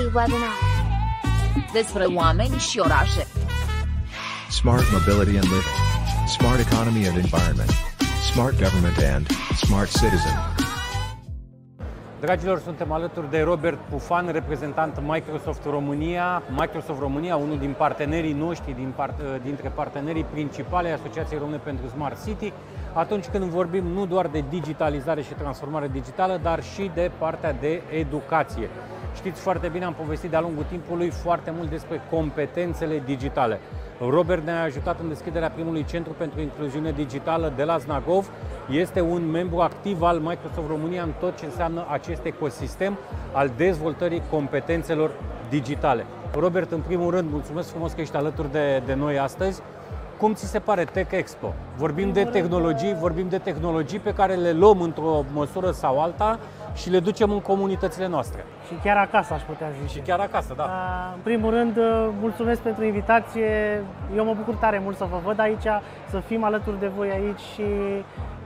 Smart City Webinar. Despre oameni și orașe. Smart mobility and living. Smart economy and environment. Smart government and smart citizen. Dragilor, suntem alături de Robert Pufan, reprezentant Microsoft România. Microsoft România, unul din partenerii noștri, din part, dintre partenerii principale ai Asociației Române pentru Smart City, atunci când vorbim nu doar de digitalizare și transformare digitală, dar și de partea de educație. Știți foarte bine, am povestit de-a lungul timpului foarte mult despre competențele digitale. Robert ne-a ajutat în deschiderea primului centru pentru incluziune digitală de la Znagov. Este un membru activ al Microsoft România în tot ce înseamnă acest ecosistem al dezvoltării competențelor digitale. Robert, în primul rând, mulțumesc frumos că ești alături de, de noi astăzi. Cum ți se pare Tech Expo? Vorbim de tehnologii, vorbim de tehnologii pe care le luăm într-o măsură sau alta și le ducem în comunitățile noastre. Și chiar acasă, aș putea zice. Și chiar acasă, da. În primul rând, uh, mulțumesc pentru invitație. Eu mă bucur tare mult să vă văd aici, să fim alături de voi aici și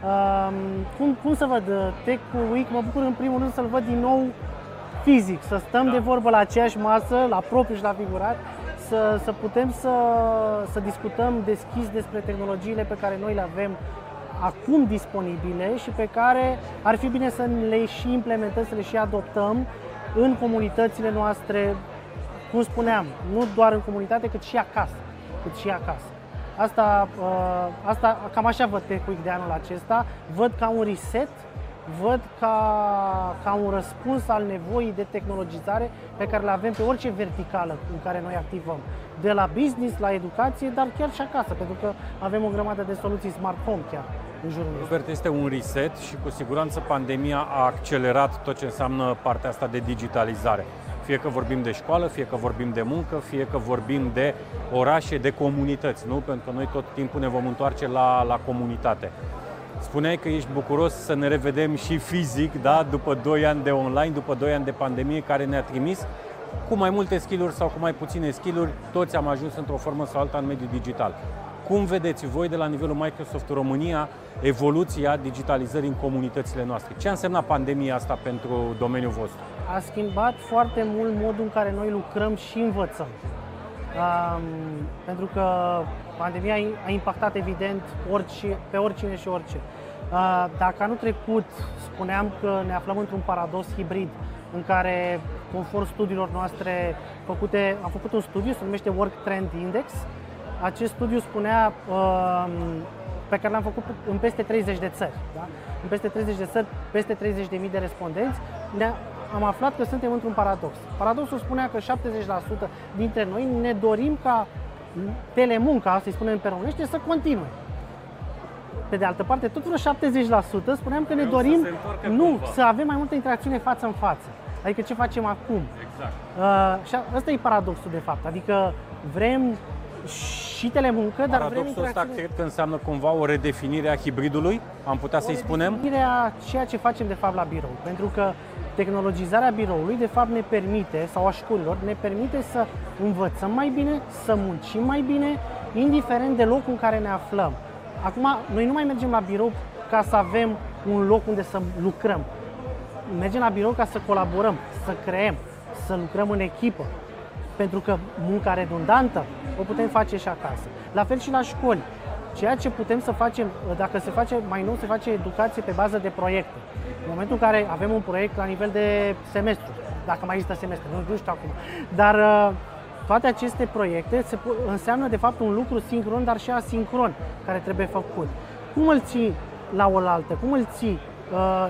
um, cum, cum să văd uh, Tech Week, mă bucur în primul rând să-l văd din nou fizic, să stăm da. de vorbă la aceeași masă, la propriu și la figurat, să, să putem să, să discutăm deschis despre tehnologiile pe care noi le avem acum disponibile și pe care ar fi bine să le și implementăm, să le și adoptăm în comunitățile noastre, cum spuneam, nu doar în comunitate, cât și acasă. Cât și acasă. Asta, uh, asta cam așa văd Tech Week de anul acesta. Văd ca un reset, văd ca, ca un răspuns al nevoii de tehnologizare pe care le avem pe orice verticală în care noi activăm. De la business, la educație, dar chiar și acasă, pentru că avem o grămadă de soluții smart home chiar în jurul nostru. Robert, este un reset și cu siguranță pandemia a accelerat tot ce înseamnă partea asta de digitalizare. Fie că vorbim de școală, fie că vorbim de muncă, fie că vorbim de orașe, de comunități, nu? Pentru că noi tot timpul ne vom întoarce la, la comunitate. Spuneai că ești bucuros să ne revedem și fizic, da? după 2 ani de online, după 2 ani de pandemie care ne-a trimis cu mai multe skill sau cu mai puține skill toți am ajuns într-o formă sau alta în mediul digital. Cum vedeți voi de la nivelul Microsoft România evoluția digitalizării în comunitățile noastre? Ce a însemnat pandemia asta pentru domeniul vostru? A schimbat foarte mult modul în care noi lucrăm și învățăm. Um, pentru că pandemia a impactat evident orice, pe oricine și orice. Uh, dacă anul trecut spuneam că ne aflăm într-un paradox hibrid în care, conform studiilor noastre făcute, am făcut un studiu, se numește Work Trend Index, acest studiu spunea uh, pe care l-am făcut în peste 30 de țări. Da? În peste 30 de țări, peste 30.000 de respondenți, ne am aflat că suntem într-un paradox. Paradoxul spunea că 70% dintre noi ne dorim ca telemunca, să-i spunem pe românește, să continue. Pe de altă parte, tot vreo 70% spuneam că ne dorim să nu, cumva. să avem mai multă interacțiune față în față. Adică ce facem acum. Exact. Uh, și ăsta e paradoxul de fapt. Adică vrem și telemuncă, dar vrem Paradoxul ăsta interacțiune. cred că înseamnă cumva o redefinire a hibridului, am putea să-i spunem? Definirea ceea ce facem de fapt la birou. Pentru că tehnologizarea biroului de fapt ne permite, sau a școlilor, ne permite să învățăm mai bine, să muncim mai bine, indiferent de locul în care ne aflăm. Acum, noi nu mai mergem la birou ca să avem un loc unde să lucrăm. Mergem la birou ca să colaborăm, să creăm, să lucrăm în echipă. Pentru că munca redundantă o putem face și acasă. La fel și la școli. Ceea ce putem să facem, dacă se face mai nou, se face educație pe bază de proiecte. În momentul în care avem un proiect la nivel de semestru, dacă mai există semestru, nu, nu știu acum, dar uh, toate aceste proiecte se, pu- înseamnă de fapt un lucru sincron, dar și asincron care trebuie făcut. Cum îl ții la oaltă, cum îl ții uh,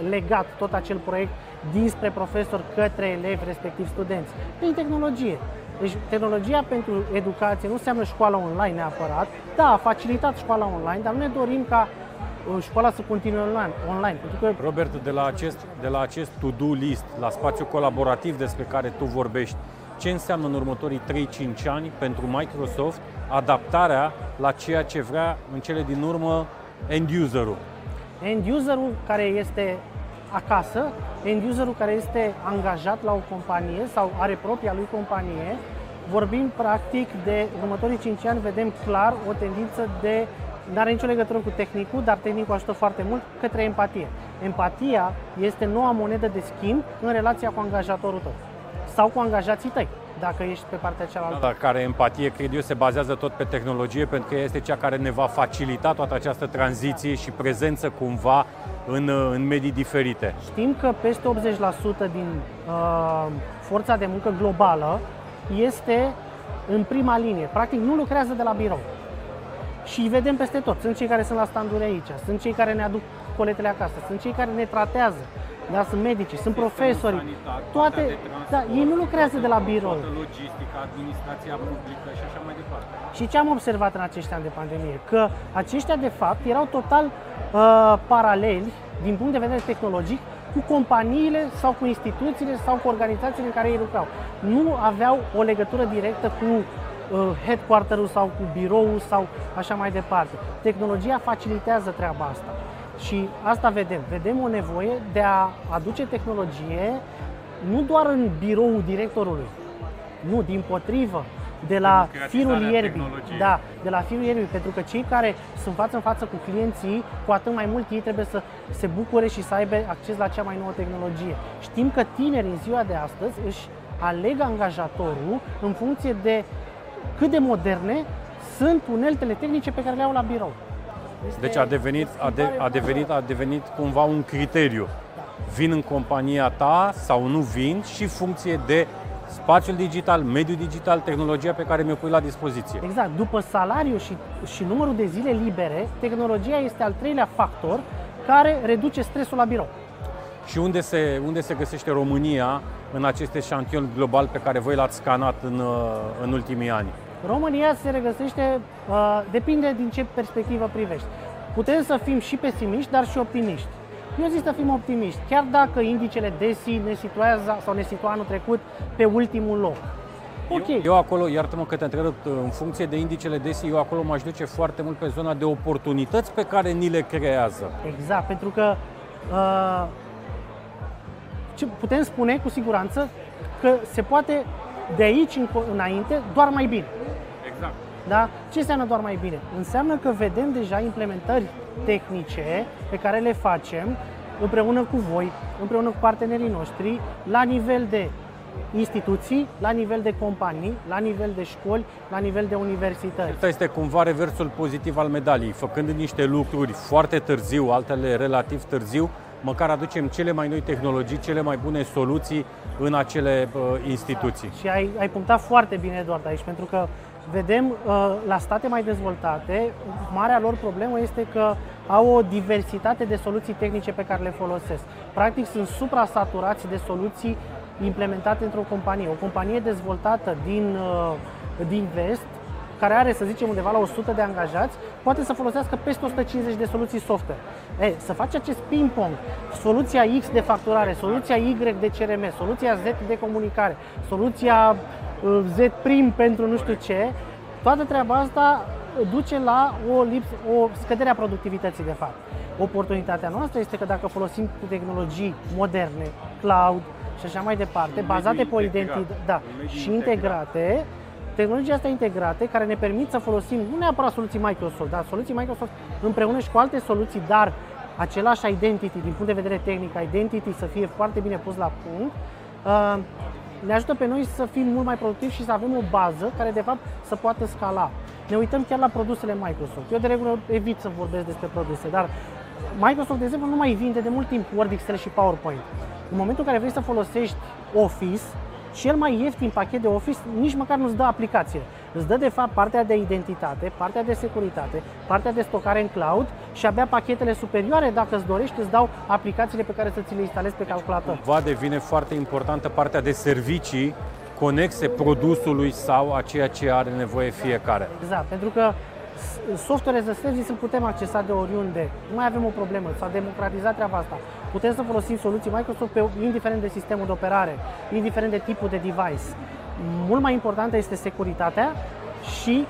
legat tot acel proiect dinspre profesor către elevi, respectiv studenți? Prin tehnologie. Deci tehnologia pentru educație nu înseamnă școala online neapărat. Da, a facilitat școala online, dar nu ne dorim ca uh, școala să continue online, online pentru că Robert, de la acest, de la acest to-do list, la spațiu colaborativ despre care tu vorbești, ce înseamnă în următorii 3-5 ani pentru Microsoft adaptarea la ceea ce vrea în cele din urmă end userul? End userul care este acasă, end userul care este angajat la o companie sau are propria lui companie, vorbim practic de următorii 5 ani, vedem clar o tendință de nu are nicio legătură cu tehnicul, dar tehnicul ajută foarte mult către empatie. Empatia este noua monedă de schimb în relația cu angajatorul tău. sau cu angajații tăi, dacă ești pe partea cealaltă. Dar care empatie, cred eu, se bazează tot pe tehnologie, pentru că ea este cea care ne va facilita toată această tranziție și prezență cumva în, în medii diferite. Știm că peste 80% din uh, forța de muncă globală este în prima linie. Practic nu lucrează de la birou. Și îi vedem peste tot. Sunt cei care sunt la standuri aici, sunt cei care ne aduc coletele acasă, sunt cei care ne tratează, da, sunt medici, sunt profesori, toate, da, ei nu lucrează de la birou. logistica, administrația publică și așa mai departe. Și ce am observat în acești ani de pandemie? Că aceștia, de fapt, erau total uh, paraleli din punct de vedere tehnologic cu companiile sau cu instituțiile sau cu organizațiile în care ei lucrau. Nu aveau o legătură directă cu uh, headquarter-ul sau cu biroul sau așa mai departe. Tehnologia facilitează treaba asta. Și asta vedem. Vedem o nevoie de a aduce tehnologie nu doar în biroul directorului, nu, din potrivă, de la firul ierbii. Da, de la firul ierbii, pentru că cei care sunt față în față cu clienții, cu atât mai mult ei trebuie să se bucure și să aibă acces la cea mai nouă tehnologie. Știm că tinerii în ziua de astăzi își aleg angajatorul în funcție de cât de moderne sunt uneltele tehnice pe care le au la birou. Este deci a devenit, a, de, a, devenit, a devenit cumva un criteriu. Vin în compania ta sau nu vin și funcție de spațiul digital, mediul digital, tehnologia pe care mi-o pui la dispoziție. Exact. După salariu și, și numărul de zile libere, tehnologia este al treilea factor care reduce stresul la birou. Și unde se, unde se găsește România în acest eșantion global pe care voi l-ați scanat în, în ultimii ani? România se regăsește, uh, depinde din ce perspectivă privești. Putem să fim și pesimiști, dar și optimiști. Eu zic să fim optimiști, chiar dacă indicele DESI ne situează sau ne situa anul trecut pe ultimul loc. Ok. Eu, eu acolo, iartă-mă că te întreb, în funcție de indicele DESI, eu acolo m-aș duce foarte mult pe zona de oportunități pe care ni le creează. Exact, pentru că uh, ce putem spune cu siguranță că se poate de aici înainte doar mai bine. Exact. Da? Ce înseamnă doar mai bine? Înseamnă că vedem deja implementări tehnice pe care le facem împreună cu voi, împreună cu partenerii noștri, la nivel de instituții, la nivel de companii, la nivel de școli, la nivel de universități. Asta este cumva reversul pozitiv al medaliei. Făcând niște lucruri foarte târziu, altele relativ târziu, măcar aducem cele mai noi tehnologii, cele mai bune soluții în acele uh, instituții. Și ai, ai punctat foarte bine, Eduard, aici, pentru că vedem uh, la state mai dezvoltate, marea lor problemă este că au o diversitate de soluții tehnice pe care le folosesc. Practic sunt supra-saturați de soluții implementate într-o companie. O companie dezvoltată din, uh, din vest, care are, să zicem, undeva la 100 de angajați, poate să folosească peste 150 de soluții software. E, să faci acest ping-pong, soluția X de facturare, soluția Y de CRM, soluția Z de comunicare, soluția Z prim pentru nu știu ce, toată treaba asta duce la o, lips, o scădere a productivității, de fapt. Oportunitatea noastră este că dacă folosim tehnologii moderne, cloud și așa mai departe, bazate pe o identitate da, și integrate, tehnologia asta integrate care ne permit să folosim nu neapărat soluții Microsoft, dar soluții Microsoft împreună și cu alte soluții, dar același identity din punct de vedere tehnic, identity să fie foarte bine pus la punct, uh, ne ajută pe noi să fim mult mai productivi și să avem o bază care de fapt să poată scala. Ne uităm chiar la produsele Microsoft. Eu de regulă evit să vorbesc despre produse, dar Microsoft, de exemplu, nu mai vinde de mult timp Word, Excel și PowerPoint. În momentul în care vrei să folosești Office, cel mai ieftin pachet de Office nici măcar nu-ți dă aplicație. Îți dă de fapt partea de identitate, partea de securitate, partea de stocare în cloud și abia pachetele superioare, dacă îți dorești, îți dau aplicațiile pe care să ți le instalezi pe calculator. Va devine foarte importantă partea de servicii conexe produsului sau a ceea ce are nevoie fiecare. Exact, pentru că software as a service îl putem accesa de oriunde. Nu mai avem o problemă, s-a democratizat treaba asta. Putem să folosim soluții Microsoft pe, indiferent de sistemul de operare, indiferent de tipul de device. Mult mai importantă este securitatea și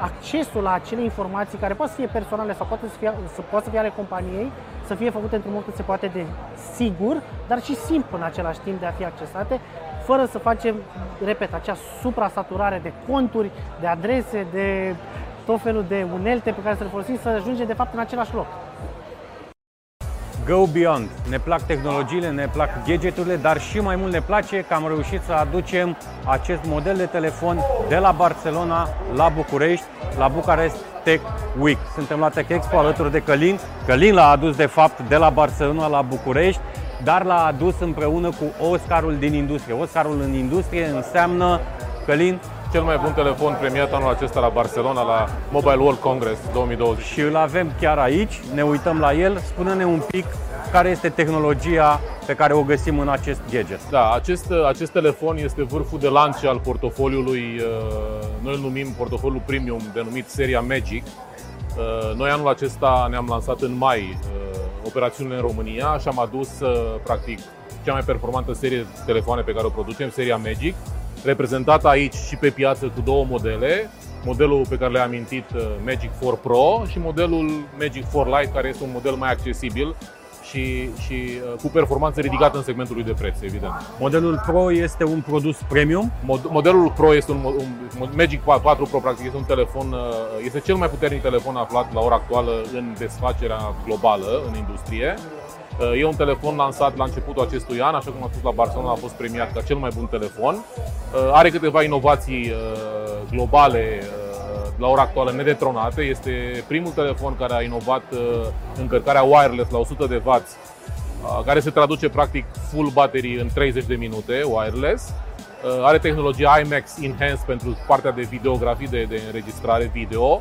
accesul la acele informații care poate să fie personale sau poate să fie, să poate să fie ale companiei, să fie făcute într-un mod cât se poate de sigur, dar și simplu în același timp de a fi accesate, fără să facem, repet, acea suprasaturare de conturi, de adrese, de tot felul de unelte pe care să le folosim să ajungem de fapt în același loc. go beyond. Ne plac tehnologiile, ne plac gadgeturile, dar și mai mult ne place că am reușit să aducem acest model de telefon de la Barcelona la București, la Bucarest Tech Week. Suntem la Tech Expo alături de Călin. Călin l-a adus de fapt de la Barcelona la București, dar l-a adus împreună cu Oscarul din industrie. Oscarul în industrie înseamnă, Călin, cel mai bun telefon premiat anul acesta la Barcelona, la Mobile World Congress 2020. Și îl avem chiar aici, ne uităm la el. Spune-ne un pic care este tehnologia pe care o găsim în acest gadget. Da, acest, acest telefon este vârful de lance al portofoliului, uh, noi îl numim portofoliul premium, denumit seria Magic. Uh, noi anul acesta ne-am lansat în mai uh, operațiunile în România și am adus practic cea mai performantă serie de telefoane pe care o producem, seria Magic, reprezentată aici și pe piață cu două modele, modelul pe care le-am amintit Magic 4 Pro și modelul Magic 4 Lite, care este un model mai accesibil și, și uh, cu performanță ridicată în segmentul lui de preț, evident. Modelul Pro este un produs premium? Mod- modelul Pro este un, un Magic 4 Pro, practic, este un telefon, uh, este cel mai puternic telefon aflat la ora actuală în desfacerea globală, în industrie. Uh, e un telefon lansat la începutul acestui an, așa cum am spus la Barcelona, a fost premiat ca cel mai bun telefon. Are câteva inovații globale la ora actuală nedetronate. Este primul telefon care a inovat uh, încărcarea wireless la 100 de W, uh, care se traduce practic full battery în 30 de minute wireless. Uh, are tehnologia IMAX Enhanced pentru partea de videografie, de, de înregistrare video.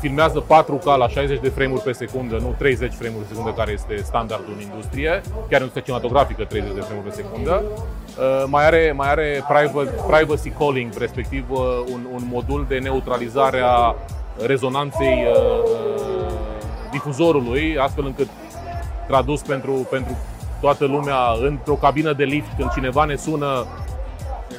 Filmează 4K la 60 de frame-uri pe secundă, nu 30 frame-uri pe secundă care este standardul în industrie, chiar în cinematografică 30 de frame-uri pe secundă. Uh, mai are, mai are private, privacy calling, respectiv uh, un, un modul de neutralizare a rezonanței uh, difuzorului, astfel încât tradus pentru, pentru toată lumea într-o cabină de lift, când cineva ne sună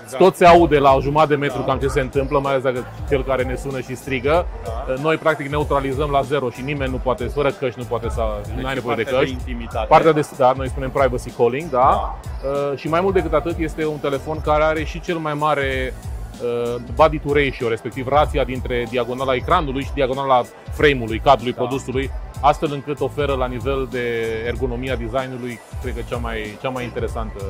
Exact. Tot se aude la o jumătate de metru da. cam ce se întâmplă, mai ales dacă cel care ne sună și strigă. Da. Noi practic neutralizăm la zero și nimeni nu poate, fără căști, nu poate să, deci nu ai nevoie de căști. De intimitate. Partea de, da, noi spunem privacy calling, da. da. Uh, și mai mult decât atât este un telefon care are și cel mai mare uh, body to ratio, respectiv rația dintre diagonala ecranului și diagonala frame-ului, cadrului da. produsului, astfel încât oferă la nivel de ergonomia designului, cred că cea mai, cea mai interesantă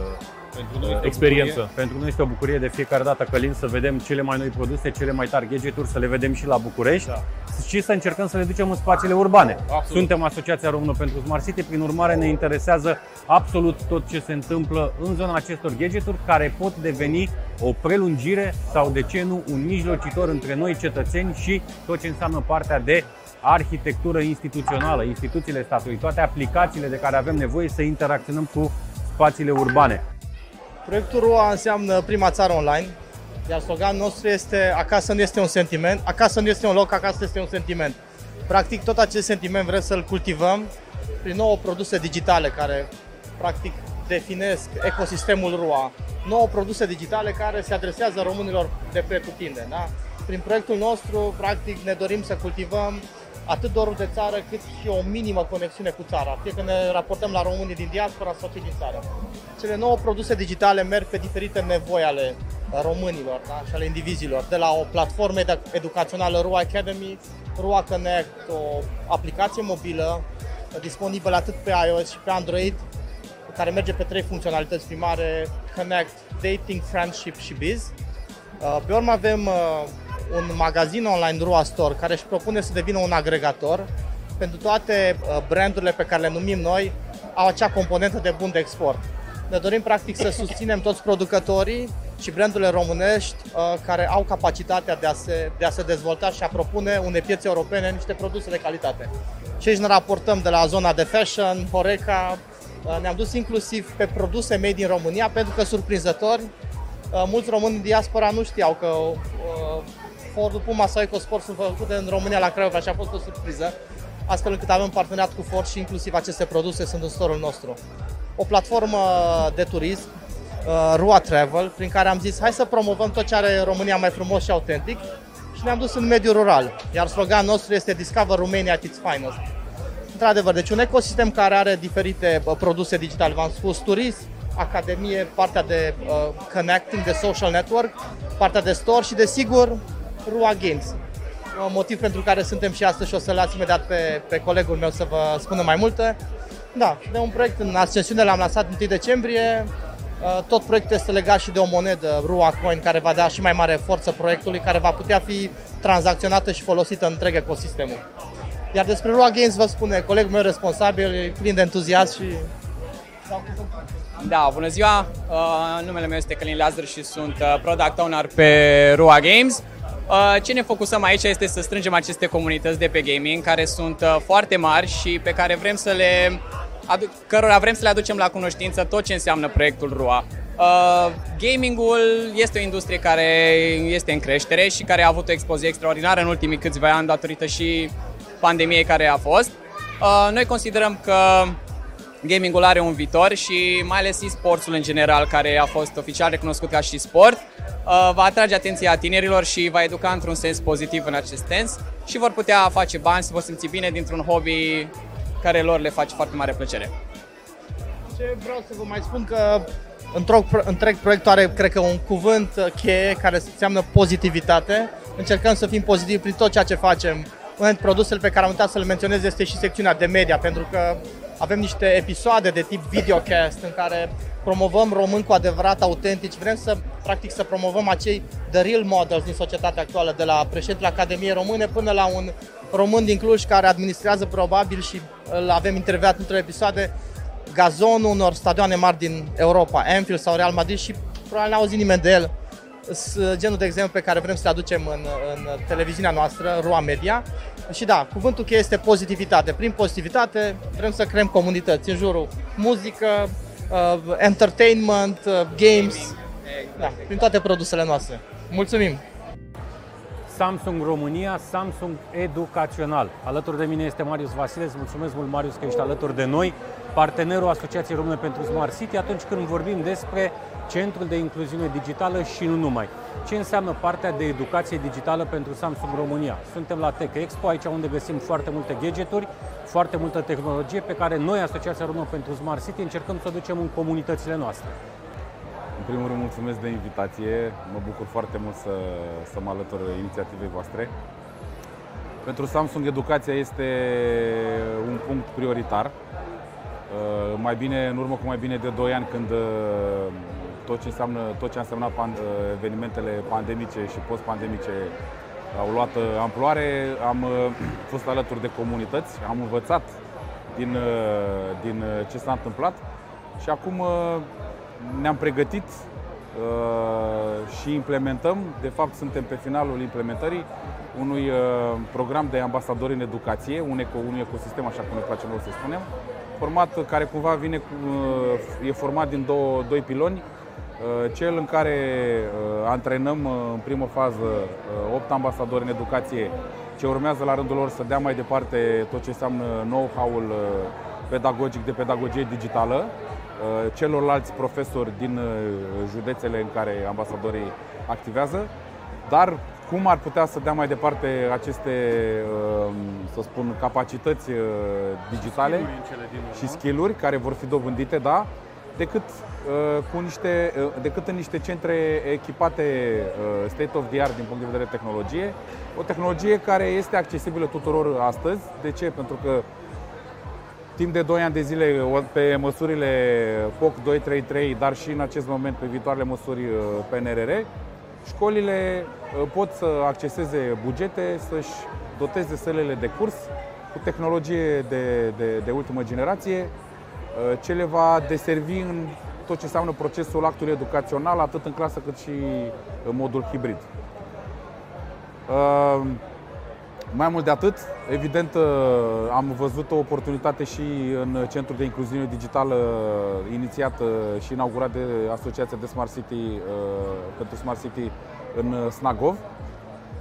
pentru noi experiență. Bucurie, pentru noi este o bucurie de fiecare dată Călin să vedem cele mai noi produse, cele mai tari gadgeturi, să le vedem și la București da. și să încercăm să le ducem în spațiile urbane. Absolut. Suntem Asociația Română pentru Smart City, prin urmare ne interesează absolut tot ce se întâmplă în zona acestor gadgeturi care pot deveni o prelungire sau de ce nu un mijlocitor între noi cetățeni și tot ce înseamnă partea de arhitectură instituțională, instituțiile statului, toate aplicațiile de care avem nevoie să interacționăm cu spațiile urbane. Proiectul RUA înseamnă prima țară online, iar sloganul nostru este acasă nu este un sentiment, acasă nu este un loc, acasă este un sentiment. Practic tot acest sentiment vrem să-l cultivăm prin nouă produse digitale care practic definesc ecosistemul RUA. Nouă produse digitale care se adresează românilor de pretutinde. Da? Prin proiectul nostru, practic, ne dorim să cultivăm atât dorul de țară, cât și o minimă conexiune cu țara, fie că ne raportăm la românii din diaspora sau cei din țară. Cele nouă produse digitale merg pe diferite nevoi ale românilor da? și ale indivizilor, de la o platformă educațională RUA Academy, RUA Connect, o aplicație mobilă disponibilă atât pe iOS și pe Android, care merge pe trei funcționalități primare, Connect, Dating, Friendship și Biz. Pe urmă avem un magazin online RUA Store care își propune să devină un agregator pentru toate uh, brandurile pe care le numim noi au acea componentă de bun de export. Ne dorim practic să susținem toți producătorii și brandurile românești uh, care au capacitatea de a, se, de a se dezvolta și a propune unei piețe europene niște produse de calitate. Și aici ne raportăm de la zona de fashion, Horeca, uh, ne-am dus inclusiv pe produse made din România pentru că surprinzător mulți români în diaspora nu știau că Fordul Puma sau EcoSport sunt făcute în România la Craiova și a fost o surpriză, astfel încât avem parteneriat cu Ford și inclusiv aceste produse sunt în store nostru. O platformă de turism, uh, Rua Travel, prin care am zis hai să promovăm tot ce are România mai frumos și autentic și ne-am dus în mediul rural, iar sloganul nostru este Discover Romania at its finest. Într-adevăr, deci un ecosistem care are diferite uh, produse digitale, v-am spus, turism, academie, partea de uh, connecting, de social network, partea de store și, desigur, Rua Games. Motiv pentru care suntem și astăzi și o să las imediat pe, pe colegul meu să vă spună mai multe. Da, de un proiect în ascensiune l-am lansat 1 decembrie. Uh, tot proiectul este legat și de o monedă, RUA Coin, care va da și mai mare forță proiectului, care va putea fi tranzacționată și folosită în întreg ecosistemul. Iar despre RUA Games vă spune colegul meu responsabil, e plin de entuziasm și Da, bună ziua! Uh, numele meu este Călin Lazar și sunt uh, product owner pe Rua Games. Uh, ce ne focusăm aici este să strângem aceste comunități de pe gaming care sunt uh, foarte mari și pe care vrem să le adu- cărora vrem să le aducem la cunoștință tot ce înseamnă proiectul RUA. Uh, gamingul este o industrie care este în creștere și care a avut o explozie extraordinară în ultimii câțiva ani datorită și pandemiei care a fost. Uh, noi considerăm că gamingul are un viitor și mai ales e-sportsul în general, care a fost oficial recunoscut ca și sport, uh, va atrage atenția tinerilor și va educa într-un sens pozitiv în acest sens și vor putea face bani, se vor simți bine dintr-un hobby care lor le face foarte mare plăcere. Ce vreau să vă mai spun că întreg, întreg proiectul are, cred că, un cuvânt uh, cheie care înseamnă pozitivitate. Încercăm să fim pozitivi prin tot ceea ce facem. Unul dintre produsele pe care am uitat să le menționez este și secțiunea de media, pentru că avem niște episoade de tip videocast în care promovăm români cu adevărat autentici. Vrem să, practic, să promovăm acei the real models din societatea actuală, de la președintele Academiei Române până la un român din Cluj care administrează probabil și îl avem interviat într-o episoade gazonul unor stadioane mari din Europa, Anfield sau Real Madrid și probabil n-a auzit nimeni de el. Sunt genul de exemplu pe care vrem să-l aducem în, în televiziunea noastră, Rua Media. Și da, cuvântul cheie este pozitivitate. Prin pozitivitate vrem să creăm comunități în jurul muzică, uh, entertainment, uh, games, da, prin toate produsele noastre. Mulțumim! Samsung România, Samsung Educațional. Alături de mine este Marius Vasileț, îți mulțumesc mult Marius că ești alături de noi, partenerul Asociației Române pentru Smart City atunci când vorbim despre Centrul de Incluziune Digitală și nu numai. Ce înseamnă partea de educație digitală pentru Samsung România? Suntem la Tech Expo, aici unde găsim foarte multe gadgeturi, foarte multă tehnologie pe care noi, Asociația Română pentru Smart City, încercăm să o ducem în comunitățile noastre. În primul rând, mulțumesc de invitație. Mă bucur foarte mult să, să mă alătur inițiativei voastre. Pentru Samsung, educația este un punct prioritar. Uh, Mai bine, în urmă cu mai bine de 2 ani, când uh, tot ce, înseamnă, tot ce a însemnat pan- uh, evenimentele pandemice și post-pandemice au luat uh, amploare, am uh, fost alături de comunități, am învățat din, uh, din uh, ce s-a întâmplat și acum uh, ne-am pregătit uh, și implementăm, de fapt suntem pe finalul implementării unui uh, program de ambasadori în educație, un, eco, un ecosistem, așa cum ne place nouă să spunem, format care cumva vine, cu, uh, e format din două, doi piloni, Uh, cel în care uh, antrenăm uh, în primă fază 8 ambasadori în educație ce urmează la rândul lor să dea mai departe tot ce înseamnă know-how-ul pedagogic de pedagogie digitală celorlalți profesori din județele în care ambasadorii activează, dar cum ar putea să dea mai departe aceste, să spun, capacități digitale și skill-uri care vor fi dobândite, da, decât, uh, cu niște, uh, decât în niște centre echipate uh, state of the art din punct de vedere tehnologie. O tehnologie care este accesibilă tuturor astăzi. De ce? Pentru că timp de 2 ani de zile pe măsurile POC 233, dar și în acest moment pe viitoarele măsuri PNRR, școlile pot să acceseze bugete, să-și doteze sălile de curs cu tehnologie de, de, de ultimă generație, ce le va deservi în tot ce înseamnă procesul actului educațional, atât în clasă cât și în modul hibrid. Mai mult de atât, evident, am văzut o oportunitate și în Centrul de Incluziune Digitală inițiat și inaugurat de Asociația de Smart City pentru Smart City în Snagov.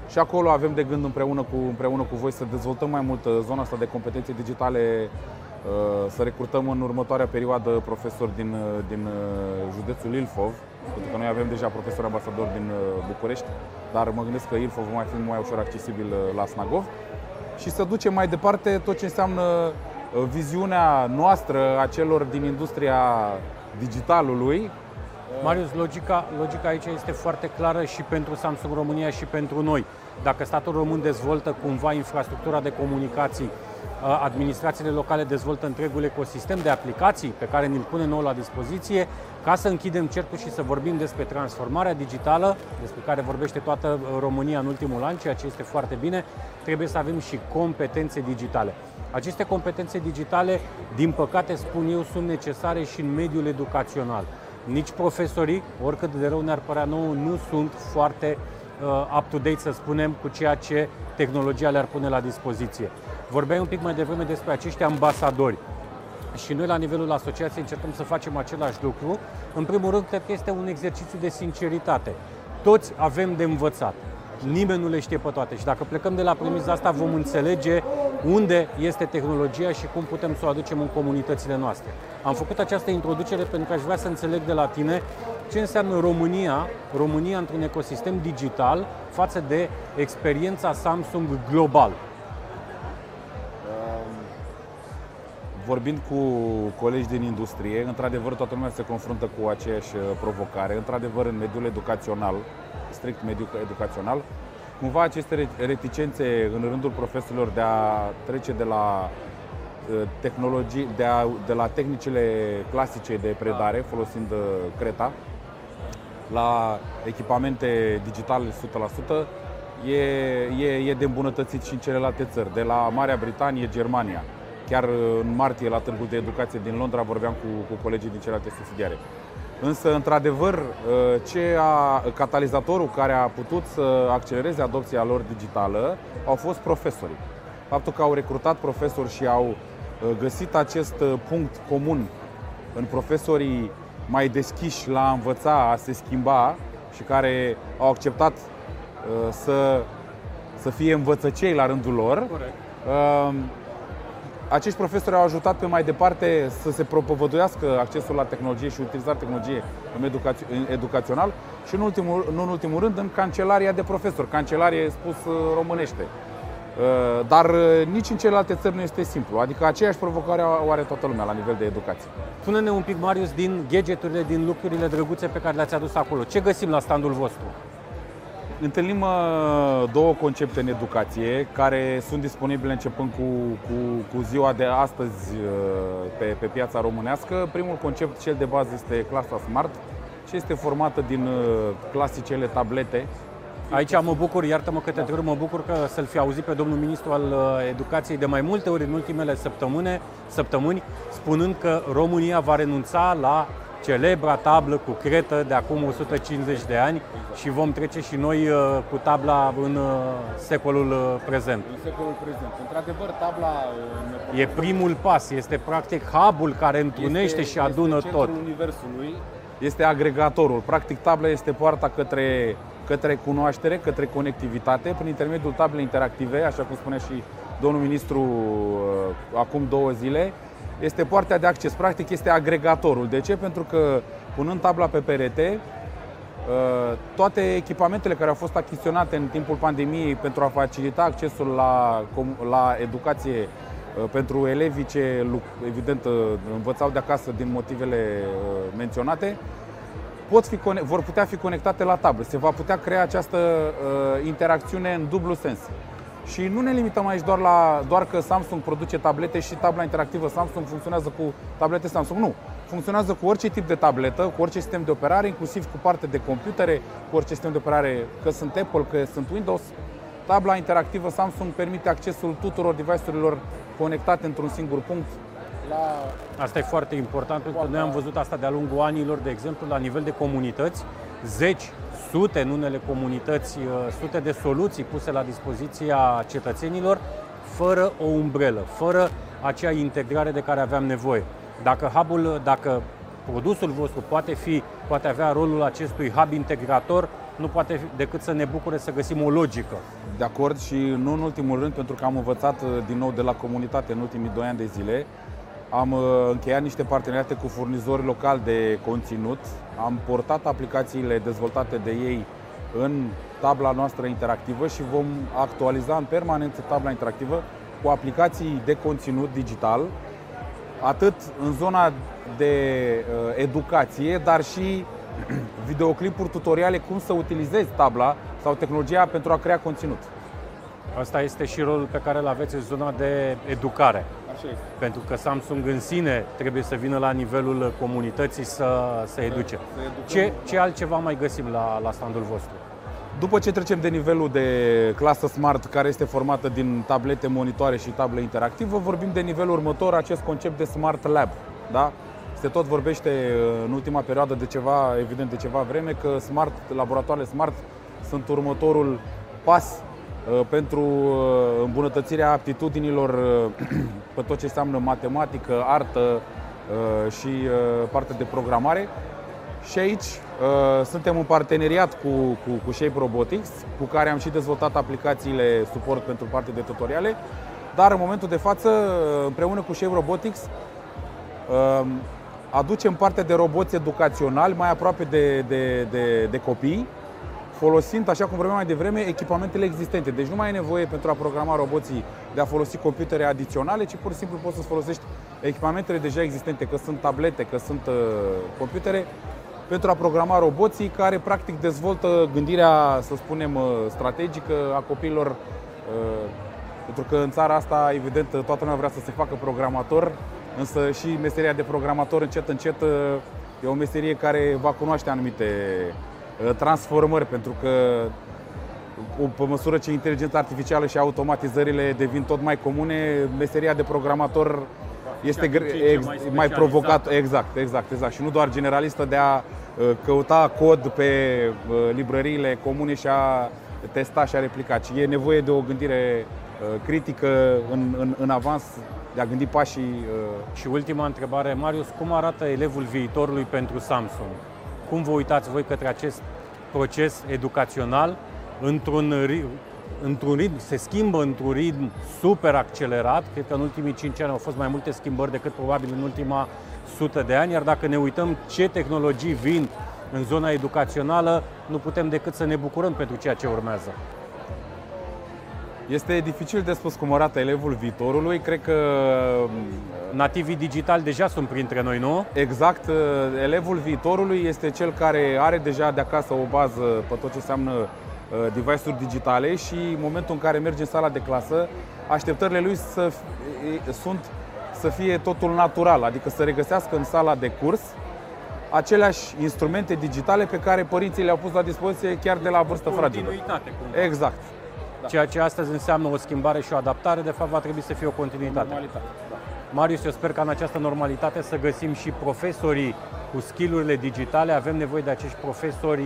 Și acolo avem de gând împreună cu, împreună cu voi să dezvoltăm mai mult zona asta de competențe digitale să recrutăm în următoarea perioadă profesori din, din județul Ilfov, pentru că noi avem deja profesori ambasadori din București, dar mă gândesc că Ilfov va fi mai ușor accesibil la Snagov și să ducem mai departe tot ce înseamnă viziunea noastră a celor din industria digitalului. Marius, logica, logica aici este foarte clară și pentru Samsung România și pentru noi. Dacă statul român dezvoltă cumva infrastructura de comunicații Uh, administrațiile locale dezvoltă întregul ecosistem de aplicații pe care ne-l pune nou la dispoziție ca să închidem cercul și să vorbim despre transformarea digitală, despre care vorbește toată uh, România în ultimul an, ceea ce este foarte bine, trebuie să avem și competențe digitale. Aceste competențe digitale, din păcate, spun eu, sunt necesare și în mediul educațional. Nici profesorii, oricât de rău ne-ar părea nouă, nu sunt foarte uh, up-to-date, să spunem, cu ceea ce tehnologia le-ar pune la dispoziție. Vorbeai un pic mai devreme despre acești ambasadori. Și noi, la nivelul asociației, încercăm să facem același lucru. În primul rând, cred că este un exercițiu de sinceritate. Toți avem de învățat. Nimeni nu le știe pe toate și dacă plecăm de la premiza asta vom înțelege unde este tehnologia și cum putem să o aducem în comunitățile noastre. Am făcut această introducere pentru că aș vrea să înțeleg de la tine ce înseamnă România, România într-un ecosistem digital față de experiența Samsung global. vorbind cu colegi din industrie, într-adevăr toată lumea se confruntă cu aceeași uh, provocare. Într-adevăr, în mediul educațional, strict mediul educațional, cumva aceste reticențe în rândul profesorilor de a trece de la uh, tehnologii, de, a, de la tehnicile clasice de predare, folosind uh, Creta, la echipamente digitale 100%, e, e, e de îmbunătățit și în celelalte țări, de la Marea Britanie, Germania. Chiar în martie, la Târgul de Educație din Londra, vorbeam cu, cu colegii din celelalte subsidiare. Însă, într-adevăr, ce a, catalizatorul care a putut să accelereze adopția lor digitală au fost profesorii. Faptul că au recrutat profesori și au uh, găsit acest uh, punct comun în profesorii mai deschiși la a învăța, a se schimba și care au acceptat uh, să, să fie învățăcei la rândul lor. Corect acești profesori au ajutat pe mai departe să se propovăduiască accesul la tehnologie și utilizarea tehnologiei în educaț- în educațional și în ultimul, nu în ultimul rând în cancelaria de profesori, cancelarie spus uh, românește. Uh, dar uh, nici în celelalte țări nu este simplu, adică aceeași provocare o are toată lumea la nivel de educație. Spune-ne un pic, Marius, din gadgeturile, din lucrurile drăguțe pe care le-ați adus acolo. Ce găsim la standul vostru? Întâlnim uh, două concepte în educație care sunt disponibile începând cu, cu, cu ziua de astăzi uh, pe, pe piața românească. Primul concept, cel de bază, este clasa Smart și este formată din uh, clasicele tablete Aici mă bucur, iartă-mă că te mă bucur că să-l fi auzit pe domnul ministru al educației de mai multe ori în ultimele săptămâni, săptămâni spunând că România va renunța la celebra tablă cu cretă de acum 150 de ani și vom trece și noi uh, cu tabla în uh, secolul uh, prezent. În secolul prezent. Într-adevăr, tabla... E primul pas, este practic hub-ul care întrunește este, și adună este tot. universului, este agregatorul. Practic, tabla este poarta către, către cunoaștere, către conectivitate, prin intermediul tablei interactive, așa cum spunea și domnul ministru acum două zile, este poarta de acces, practic este agregatorul. De ce? Pentru că punând tabla pe perete, uh, toate echipamentele care au fost achiziționate în timpul pandemiei pentru a facilita accesul la, la educație uh, pentru elevii ce, evident, uh, învățau de acasă din motivele menționate, pot fi, vor putea fi conectate la tablă. Se va putea crea această interacțiune în dublu sens. Și nu ne limităm aici doar, la, doar că Samsung produce tablete și tabla interactivă Samsung funcționează cu tablete Samsung. Nu. Funcționează cu orice tip de tabletă, cu orice sistem de operare, inclusiv cu parte de computere, cu orice sistem de operare, că sunt Apple, că sunt Windows. Tabla interactivă Samsung permite accesul tuturor device-urilor conectate într-un singur punct la... Asta e foarte important, pentru că noi am văzut asta de-a lungul anilor, de exemplu, la nivel de comunități, zeci sute în unele comunități, uh, sute de soluții puse la dispoziția cetățenilor, fără o umbrelă, fără acea integrare de care aveam nevoie. Dacă hubul, dacă produsul vostru poate fi, poate avea rolul acestui hub integrator, nu poate decât să ne bucure să găsim o logică. De acord și nu în ultimul rând, pentru că am învățat uh, din nou de la comunitate în ultimii doi ani de zile, am uh, încheiat niște parteneriate cu furnizori locali de conținut, am portat aplicațiile dezvoltate de ei în tabla noastră interactivă și vom actualiza în permanență tabla interactivă cu aplicații de conținut digital, atât în zona de uh, educație, dar și videoclipuri tutoriale cum să utilizezi tabla sau tehnologia pentru a crea conținut. Asta este și rolul pe care îl aveți în zona de educare. Așa este. Pentru că Samsung în sine trebuie să vină la nivelul comunității să, să educe. să educăm. Ce, ce altceva mai găsim la, la standul vostru? După ce trecem de nivelul de clasă smart, care este formată din tablete, monitoare și tablă interactivă, vorbim de nivelul următor, acest concept de Smart Lab. Da? Se tot vorbește în ultima perioadă de ceva, evident de ceva vreme, că smart, laboratoarele smart sunt următorul pas uh, pentru uh, îmbunătățirea aptitudinilor uh, pe tot ce înseamnă matematică, artă uh, și uh, partea de programare. Și aici uh, suntem în parteneriat cu, cu, cu Shape Robotics, cu care am și dezvoltat aplicațiile suport pentru partea de tutoriale, dar în momentul de față, uh, împreună cu Shape Robotics, uh, aducem partea de roboți educaționali mai aproape de, de, de, de copii, folosind, așa cum vorbeam mai devreme, echipamentele existente. Deci nu mai e nevoie pentru a programa roboții de a folosi computere adiționale, ci pur și simplu poți să folosești echipamentele deja existente, că sunt tablete, că sunt uh, computere, pentru a programa roboții care practic dezvoltă gândirea, să spunem, uh, strategică a copiilor. uh, Pentru că în țara asta, evident, toată lumea vrea să se facă programator, însă și meseria de programator încet, încet uh, e o meserie care va cunoaște anumite uh, transformări, pentru că cu- pe măsură ce inteligența artificială și automatizările devin tot mai comune, meseria de programator este din gre- ce în ce ex- mai mai provocat. specializată. Exact, exact, exact. Și nu doar generalistă de a uh, căuta cod pe uh, librăriile comune și a testa și a replica, ci e nevoie de o gândire uh, critică în, în, în avans, de a gândi pașii uh, Și ultima întrebare, Marius, cum arată elevul viitorului pentru Samsung? Cum vă uitați voi către acest proces educațional într-un, ri- într-un ritm, se schimbă într-un ritm super accelerat. Cred că în ultimii 5 ani au fost mai multe schimbări decât probabil în ultima sută de ani, iar dacă ne uităm ce tehnologii vin în zona educațională, nu putem decât să ne bucurăm pentru ceea ce urmează. Este dificil de spus cum arată elevul viitorului. Cred că Nativii digitali deja sunt printre noi, nu? exact uh, elevul viitorului este cel care are deja de acasă o bază pe tot ce înseamnă uh, device-uri digitale și în momentul în care merge în sala de clasă, așteptările lui să fie, sunt să fie totul natural, adică să regăsească în sala de curs aceleași instrumente digitale pe care părinții le-au pus la dispoziție chiar de la vârstă fragedă. Exact. Ceea ce astăzi înseamnă o schimbare și o adaptare, de fapt va trebui să fie o continuitate. Marius, eu sper că în această normalitate să găsim și profesorii cu skillurile digitale. Avem nevoie de acești profesori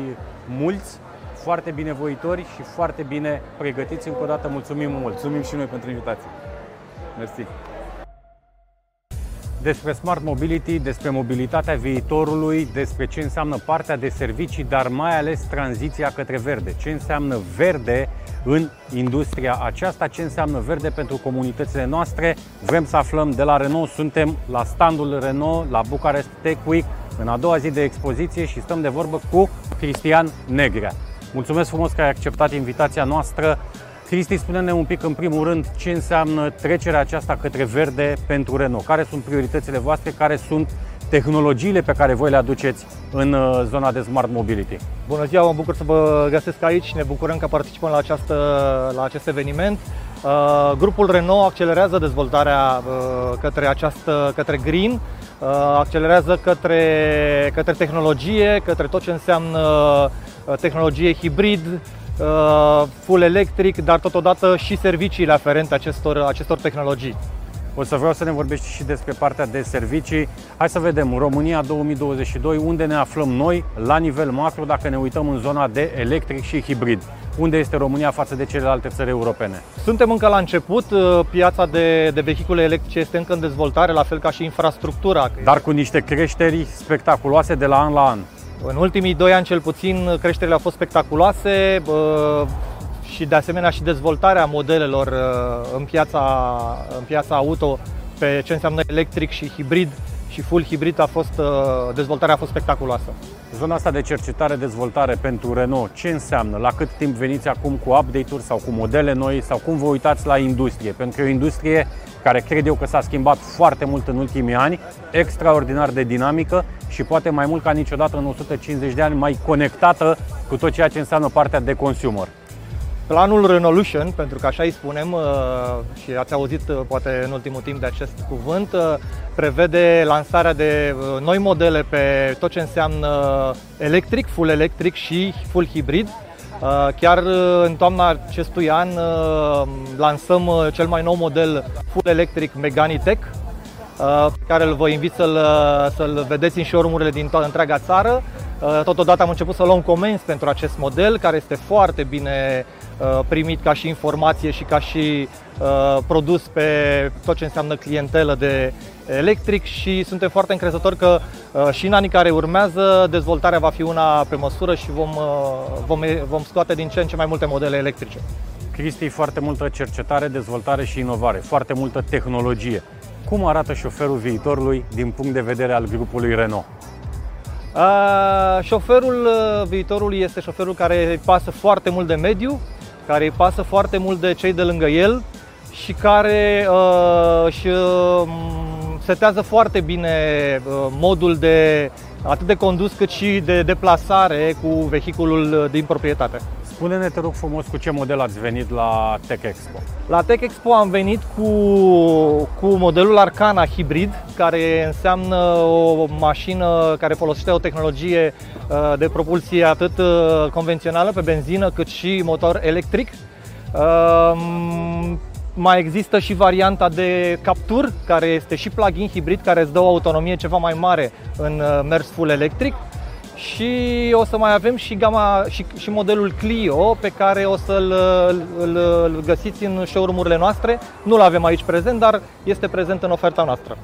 mulți, foarte binevoitori și foarte bine pregătiți. Încă o dată mulțumim mult! Mulțumim și noi pentru invitație. Mersi. Despre Smart Mobility, despre mobilitatea viitorului, despre ce înseamnă partea de servicii, dar mai ales tranziția către verde. Ce înseamnă verde în industria aceasta, ce înseamnă verde pentru comunitățile noastre. Vrem să aflăm de la Renault, suntem la standul Renault la Bucharest Tech Week, în a doua zi de expoziție și stăm de vorbă cu Cristian Negrea. Mulțumesc frumos că ai acceptat invitația noastră. Cristi, spune-ne un pic în primul rând ce înseamnă trecerea aceasta către verde pentru Renault. Care sunt prioritățile voastre, care sunt tehnologiile pe care voi le aduceți în uh, zona de smart mobility. Bună ziua, mă bucur să vă găsesc aici. Ne bucurăm că participăm la, această, la acest eveniment. Uh, Grupul Renault accelerează dezvoltarea uh, către, această, către green, uh, accelerează către, către tehnologie, către tot ce înseamnă uh, tehnologie hibrid, uh, full electric, dar totodată și serviciile aferente acestor, acestor tehnologii. O să vreau să ne vorbești și despre partea de servicii. Hai să vedem, România 2022, unde ne aflăm noi la nivel macro dacă ne uităm în zona de electric și hibrid. Unde este România față de celelalte țări europene? Suntem încă la început, uh, piața de, de vehicule electrice este încă în dezvoltare, la fel ca și infrastructura. Dar cu niște creșteri spectaculoase de la an la an. În ultimii doi ani cel puțin creșterile au fost spectaculoase uh, și de asemenea și dezvoltarea modelelor uh, în piața, în piața auto pe ce înseamnă electric și hibrid și full hibrid a fost, uh, dezvoltarea a fost spectaculoasă. Zona asta de cercetare, dezvoltare pentru Renault, ce înseamnă? La cât timp veniți acum cu update-uri sau cu modele noi sau cum vă uitați la industrie? Pentru că e o industrie care cred eu că s-a schimbat foarte mult în ultimii ani, extraordinar de dinamică și poate mai mult ca niciodată în 150 de ani mai conectată cu tot ceea ce înseamnă partea de consumer. Planul Renolution, pentru că așa îi spunem uh, și ați auzit uh, poate în ultimul timp de acest cuvânt, uh, prevede lansarea de noi modele pe tot ce înseamnă electric, full electric și full hibrid. Chiar în toamna acestui an lansăm cel mai nou model full electric Megane Tech, pe care îl vă invit să-l, să-l vedeți în showroom-urile din toată întreaga țară. Totodată am început să luăm comenzi pentru acest model, care este foarte bine Uh, primit ca și informație și ca și uh, produs pe tot ce înseamnă clientelă de electric și suntem foarte încrezători că uh, și în anii care urmează dezvoltarea va fi una pe măsură și vom, vom, vom scoate din ce în ce mai multe modele electrice. Cristi, foarte multă cercetare, dezvoltare și inovare, foarte multă tehnologie. Cum arată șoferul viitorului din punct de vedere al grupului Renault? Uh, șoferul viitorului este șoferul care pasă foarte mult de mediu, care îi pasă foarte mult de cei de lângă el și care uh, își uh, setează foarte bine uh, modul de atât de condus cât și de deplasare cu vehiculul din proprietate. Spune-ne, te rog frumos, cu ce model ați venit la Tech Expo? La Tech Expo am venit cu, cu modelul Arcana Hybrid, care înseamnă o mașină care folosește o tehnologie uh, de propulsie atât uh, convențională pe benzină cât și motor electric. Um, mai există și varianta de Captur, care este și plug-in hibrid, care îți dă o autonomie ceva mai mare în uh, mers full electric și o să mai avem și, gama, și, și modelul Clio pe care o să-l îl, îl găsiți în showroom-urile noastre. Nu-l avem aici prezent, dar este prezent în oferta noastră.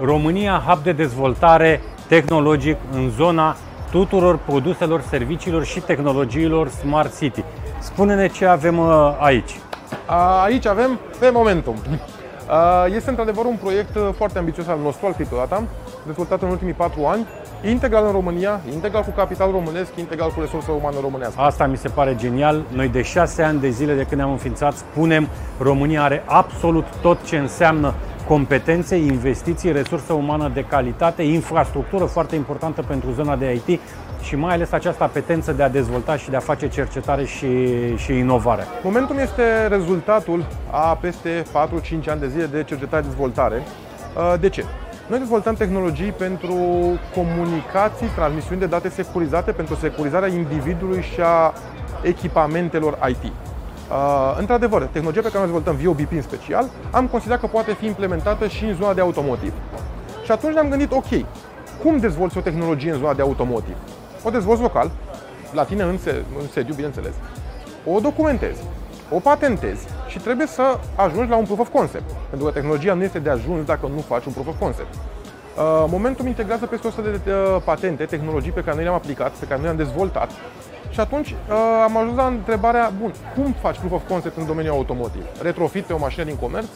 România, hub de dezvoltare tehnologic în zona tuturor produselor, serviciilor și tehnologiilor Smart City. Spune-ne ce avem uh, aici. Aici avem pe Momentum. Este într-adevăr un proiect uh, foarte ambițios al nostru, al Cryptodata, dezvoltat în ultimii patru ani integral în România, integral cu capital românesc, integral cu resursă umană românească. Asta mi se pare genial. Noi de șase ani de zile de când ne-am înființat spunem România are absolut tot ce înseamnă competențe, investiții, resursă umană de calitate, infrastructură foarte importantă pentru zona de IT și mai ales această apetență de a dezvolta și de a face cercetare și, și inovare. Momentul este rezultatul a peste 4-5 ani de zile de cercetare-dezvoltare. De ce? Noi dezvoltăm tehnologii pentru comunicații, transmisiuni de date securizate, pentru securizarea individului și a echipamentelor IT. Uh, într-adevăr, tehnologia pe care o dezvoltăm, VOBP în special, am considerat că poate fi implementată și în zona de automotiv. Și atunci ne-am gândit, ok, cum dezvolți o tehnologie în zona de automotiv? O dezvolți local, la tine în, în sediu, bineînțeles. O documentezi, o patentezi și trebuie să ajungi la un proof of concept. Pentru că tehnologia nu este de ajuns dacă nu faci un proof of concept. Uh, Momentum integrează peste 100 de uh, patente, tehnologii pe care noi le-am aplicat, pe care noi le-am dezvoltat și atunci uh, am ajuns la întrebarea, bun, cum faci proof of concept în domeniul automotiv? Retrofit pe o mașină din comerț?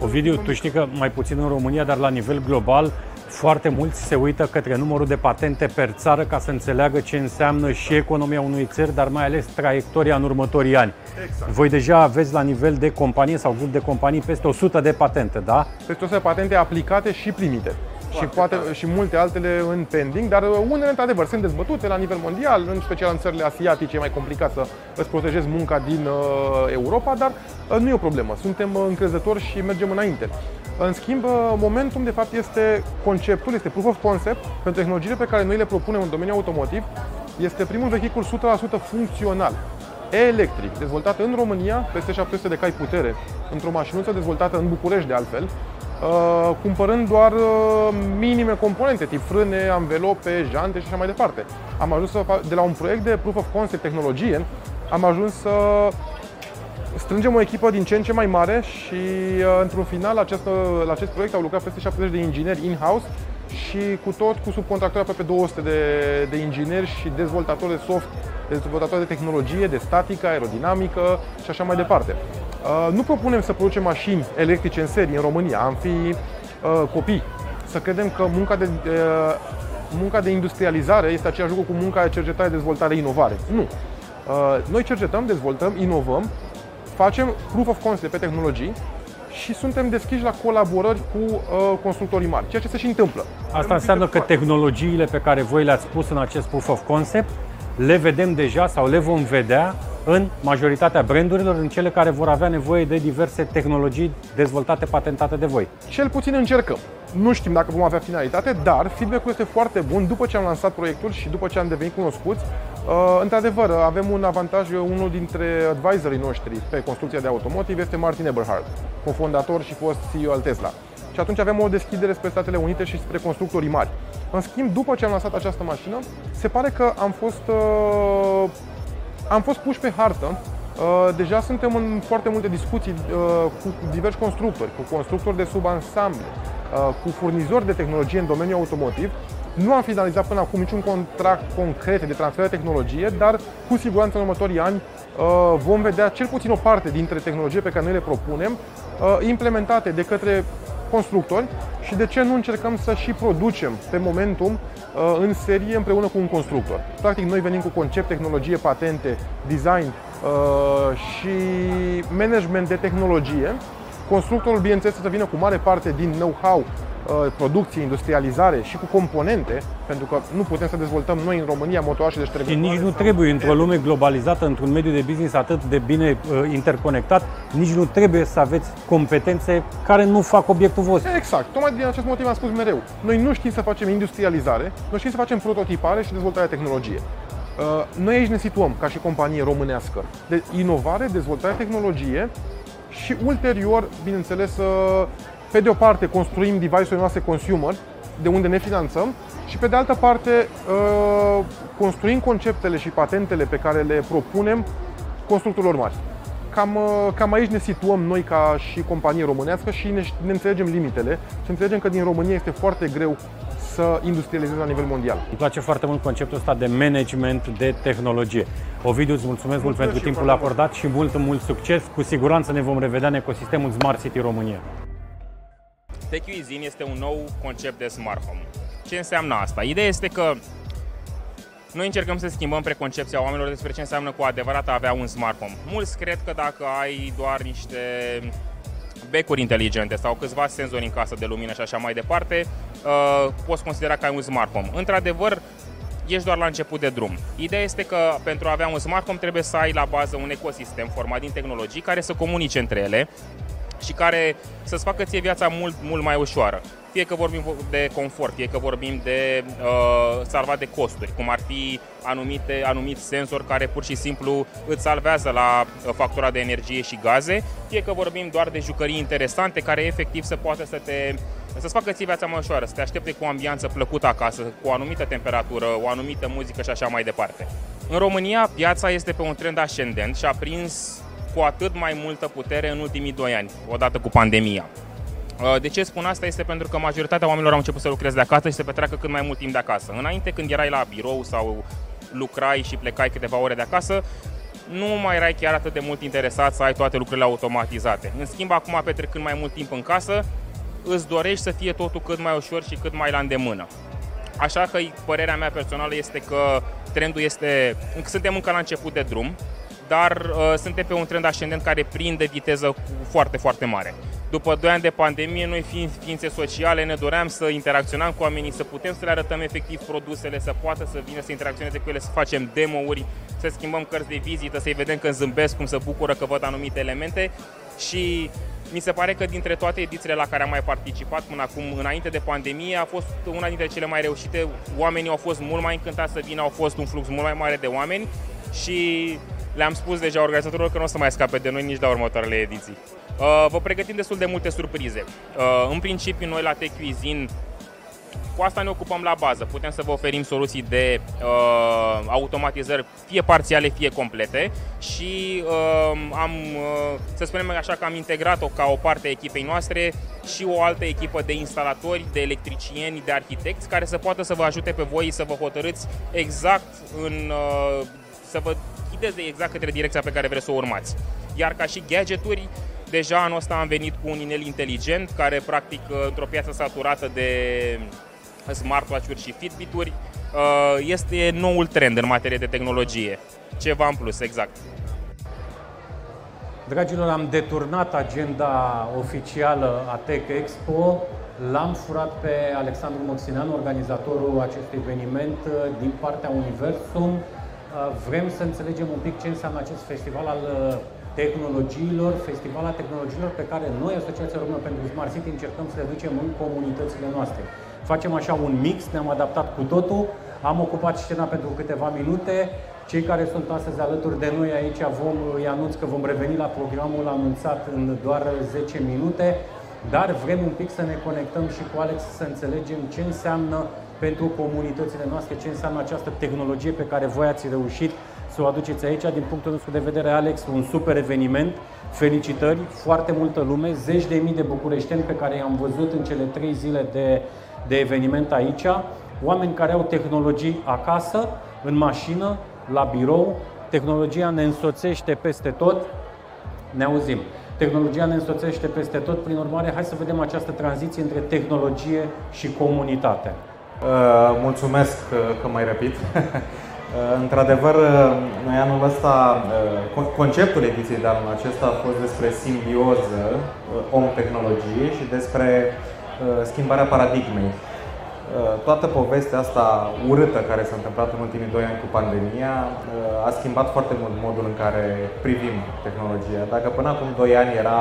Ovidiu, tu știi că mai puțin în România, dar la nivel global, foarte mulți se uită către numărul de patente per țară ca să înțeleagă ce înseamnă și economia unui țări, dar mai ales traiectoria în următorii ani. Exact. Voi deja aveți la nivel de companie sau grup de companii peste 100 de patente, da? Peste 100 de patente aplicate și primite și, poate, și multe altele în pending, dar unele, într-adevăr, sunt dezbătute la nivel mondial, în special în țările asiatice, e mai complicat să îți protejezi munca din uh, Europa, dar uh, nu e o problemă. Suntem uh, încrezători și mergem înainte. În schimb, uh, Momentum, de fapt, este conceptul, este proof of concept pentru tehnologiile pe care noi le propunem în domeniul automotiv. Este primul vehicul 100% funcțional, electric, dezvoltat în România, peste 700 de cai putere, într-o mașinuță dezvoltată în București, de altfel, Uh, cumpărând doar uh, minime componente, tip frâne, anvelope, jante și așa mai departe. Am ajuns să fac, de la un proiect de proof of concept tehnologie, am ajuns să strângem o echipă din ce în ce mai mare și uh, într-un final acest, la acest proiect au lucrat peste 70 de ingineri in-house și cu tot cu subcontractori aproape 200 de, de ingineri și dezvoltatori de soft, dezvoltatori de tehnologie, de statică, aerodinamică și așa mai departe. Uh, nu propunem să producem mașini electrice în serie în România, am fi uh, copii. Să credem că munca de, uh, munca de industrializare este aceeași lucru cu munca de cercetare, dezvoltare, inovare. Nu. Uh, noi cercetăm, dezvoltăm, inovăm, facem proof of concept pe tehnologii și suntem deschiși la colaborări cu uh, constructorii mari, ceea ce se și întâmplă. Asta înseamnă că tehnologiile pe care voi le-ați pus în acest proof of concept le vedem deja sau le vom vedea în majoritatea brandurilor, în cele care vor avea nevoie de diverse tehnologii dezvoltate, patentate de voi. Cel puțin încercăm. Nu știm dacă vom avea finalitate, dar feedback-ul este foarte bun după ce am lansat proiectul și după ce am devenit cunoscuți. Uh, într-adevăr, avem un avantaj, unul dintre advisorii noștri pe construcția de automotive este Martin Eberhard, cofondator și fost CEO al Tesla. Și atunci avem o deschidere spre Statele Unite și spre constructorii mari. În schimb, după ce am lansat această mașină, se pare că am fost, uh, am fost puși pe hartă Uh, deja suntem în foarte multe discuții uh, cu diversi constructori, cu constructori de subansamble, uh, cu furnizori de tehnologie în domeniul automotiv. Nu am finalizat până acum niciun contract concret de transfer de tehnologie, dar cu siguranță în următorii ani vom vedea cel puțin o parte dintre tehnologie pe care noi le propunem implementate de către constructori și de ce nu încercăm să și producem pe momentum în serie împreună cu un constructor. Practic noi venim cu concept, tehnologie, patente, design Uh, și management de tehnologie. Constructorul, bineînțeles, să vină cu mare parte din know-how, uh, producție, industrializare și cu componente, pentru că nu putem să dezvoltăm noi în România motoașe de Și nici nu trebuie, într-o lume globalizată, într-un mediu de business atât de bine uh, interconectat, nici nu trebuie să aveți competențe care nu fac obiectul vostru. Exact. Tocmai din acest motiv am spus mereu. Noi nu știm să facem industrializare, noi știm să facem prototipare și dezvoltarea tehnologie. Uh, noi aici ne situăm ca și companie românească de inovare, dezvoltare, tehnologie și ulterior, bineînțeles, uh, pe de o parte construim device-urile noastre consumer, de unde ne finanțăm, și pe de altă parte uh, construim conceptele și patentele pe care le propunem constructorilor mari. Cam, cam aici ne situăm noi ca și companie românească și ne, ne înțelegem limitele și înțelegem că din România este foarte greu să industrializeze la nivel mondial. Îmi place foarte mult conceptul ăsta de management de tehnologie. Ovidiu, îți mulțumesc, mulțumesc mult pentru timpul acordat și mult, mult succes. Cu siguranță ne vom revedea în ecosistemul Smart City România. TechUizin este un nou concept de smart home. Ce înseamnă asta? Ideea este că noi încercăm să schimbăm preconcepția oamenilor despre ce înseamnă cu adevărat a avea un smart home. Mulți cred că dacă ai doar niște becuri inteligente sau câțiva senzori în casă de lumină și așa mai departe, uh, poți considera că ai un smart home. Într-adevăr, ești doar la început de drum. Ideea este că pentru a avea un smart home trebuie să ai la bază un ecosistem format din tehnologii care să comunice între ele și care să-ți facă ție viața mult, mult mai ușoară. Fie că vorbim de confort, fie că vorbim de uh, salvat de costuri, cum ar fi anumite, anumit sensor care pur și simplu îți salvează la uh, factura de energie și gaze, fie că vorbim doar de jucării interesante care efectiv să poată să te să-ți facă ție viața mai ușoară, să te aștepte cu o ambianță plăcută acasă, cu o anumită temperatură, o anumită muzică și așa mai departe. În România, piața este pe un trend ascendent și a prins cu atât mai multă putere în ultimii doi ani, odată cu pandemia. Uh, de ce spun asta? Este pentru că majoritatea oamenilor au început să lucreze de acasă și să petreacă cât mai mult timp de acasă. Înainte, când erai la birou sau lucrai și plecai câteva ore de acasă, nu mai erai chiar atât de mult interesat să ai toate lucrurile automatizate. În schimb, acum petrecând mai mult timp în casă, îți dorești să fie totul cât mai ușor și cât mai la îndemână. Așa că părerea mea personală este că trendul este, suntem încă la început de drum, dar uh, suntem pe un trend ascendent care prinde viteză foarte, foarte mare. După 2 ani de pandemie, noi fiind ființe sociale, ne doream să interacționăm cu oamenii, să putem să le arătăm efectiv produsele, să poată să vină să interacționeze cu ele, să facem demo-uri, să schimbăm cărți de vizită, să-i vedem când zâmbesc, cum se bucură că văd anumite elemente și mi se pare că dintre toate edițiile la care am mai participat până acum, înainte de pandemie, a fost una dintre cele mai reușite. Oamenii au fost mult mai încântați să vină, au fost un flux mult mai mare de oameni și le-am spus deja organizatorilor că nu o să mai scape de noi nici la următoarele ediții. Uh, vă pregătim destul de multe surprize. Uh, în principiu, noi la Tech Cuisine cu asta ne ocupăm la bază. Putem să vă oferim soluții de uh, automatizări fie parțiale, fie complete și uh, am, uh, să spunem așa că am integrat-o ca o parte a echipei noastre și o altă echipă de instalatori, de electricieni, de arhitecți care să poată să vă ajute pe voi să vă hotărâți exact în, uh, să vă ghideze exact către direcția pe care vreți să o urmați. Iar ca și gadgeturi, deja anul ăsta am venit cu un inel inteligent care practic într-o piață saturată de smartwatch-uri și Fitbit-uri uh, este noul trend în materie de tehnologie. Ceva în plus, exact. Dragilor, am deturnat agenda oficială a Tech Expo. L-am furat pe Alexandru Moxineanu, organizatorul acestui eveniment din partea Universum. Vrem să înțelegem un pic ce înseamnă acest festival al uh, tehnologiilor, festival al tehnologiilor pe care noi, Asociația Română pentru Smart City, încercăm să le ducem în comunitățile noastre. Facem așa un mix, ne-am adaptat cu totul, am ocupat scena pentru câteva minute, cei care sunt astăzi alături de noi aici vom, îi anunț că vom reveni la programul anunțat în doar 10 minute, dar vrem un pic să ne conectăm și cu Alex să înțelegem ce înseamnă pentru comunitățile noastre, ce înseamnă această tehnologie pe care voi ați reușit să o aduceți aici. Din punctul nostru de vedere, Alex, un super eveniment. Felicitări, foarte multă lume, zeci de mii de bucureșteni pe care i-am văzut în cele trei zile de, de eveniment aici. Oameni care au tehnologii acasă, în mașină, la birou. Tehnologia ne însoțește peste tot. Ne auzim. Tehnologia ne însoțește peste tot, prin urmare, hai să vedem această tranziție între tehnologie și comunitate. Uh, mulțumesc uh, că mai repet. Uh, într-adevăr, noi anul ăsta, conceptul ediției de anul acesta a fost despre simbioză om-tehnologie și despre schimbarea paradigmei. Toată povestea asta urâtă care s-a întâmplat în ultimii doi ani cu pandemia a schimbat foarte mult modul în care privim tehnologia. Dacă până acum doi ani era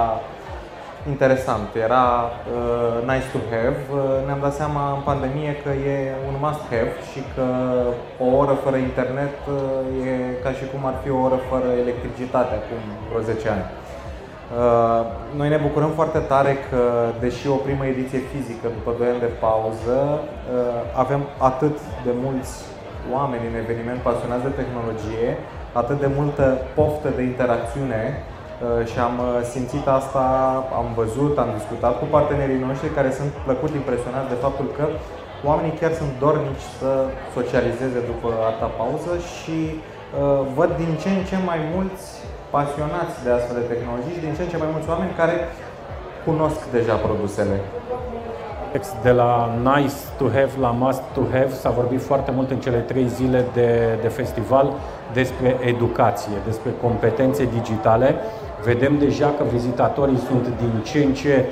interesant. Era uh, nice to have. Uh, ne-am dat seama în pandemie că e un must have și că o oră fără internet uh, e ca și cum ar fi o oră fără electricitate acum vreo 10 ani. Uh, noi ne bucurăm foarte tare că, deși o primă ediție fizică după 2 ani de pauză, uh, avem atât de mulți oameni în eveniment pasionați de tehnologie, atât de multă poftă de interacțiune Uh, și am uh, simțit asta, am văzut, am discutat cu partenerii noștri care sunt plăcut impresionați de faptul că oamenii chiar sunt dornici să socializeze după atâta pauză și uh, văd din ce în ce mai mulți pasionați de astfel de tehnologii și din ce în ce mai mulți oameni care cunosc deja produsele. De la nice to have la must to have s-a vorbit foarte mult în cele trei zile de, de festival despre educație, despre competențe digitale Vedem deja că vizitatorii sunt din ce în ce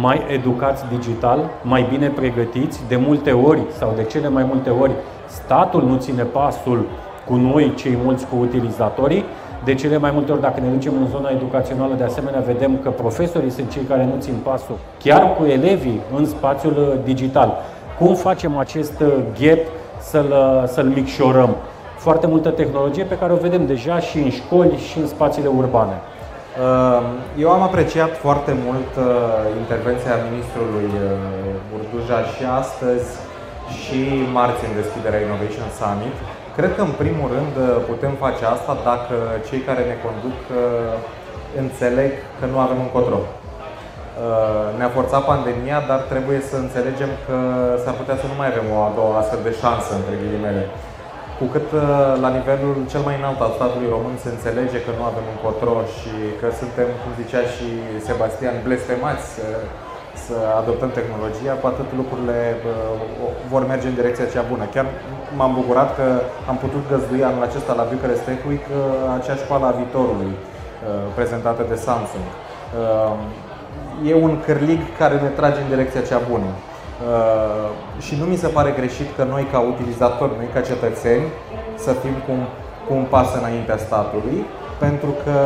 mai educați digital, mai bine pregătiți, de multe ori sau de cele mai multe ori statul nu ține pasul cu noi, cei mulți cu utilizatorii. De cele mai multe ori, dacă ne ducem în zona educațională, de asemenea, vedem că profesorii sunt cei care nu țin pasul, chiar cu elevii în spațiul uh, digital. Cum facem acest uh, gap să-l, uh, să-l micșorăm? Foarte multă tehnologie pe care o vedem deja și în școli și în spațiile urbane. Ehm, eu am apreciat foarte mult uh, intervenția ministrului uh, Burduja și astăzi și marți în deschiderea Innovation Summit. Cred că în primul rând uh, putem face asta dacă cei care ne conduc înțeleg că nu avem încotro. Ne-a forțat pandemia, dar trebuie să înțelegem că s-ar putea să nu mai avem o a doua astfel de șansă, între ghilimele cu cât uh, la nivelul cel mai înalt al statului român se înțelege că nu avem încotro și că suntem, cum zicea și Sebastian, blestemați să, să adoptăm tehnologia, cu atât lucrurile uh, vor merge în direcția cea bună. Chiar m-am bucurat că am putut găzdui anul acesta la Bucharest Tech Week uh, acea școală a viitorului prezentată de Samsung. E un cârlig care ne trage în direcția cea bună. Uh, și nu mi se pare greșit că noi ca utilizatori, noi ca cetățeni, să fim cu un, cu un pas înaintea statului, pentru că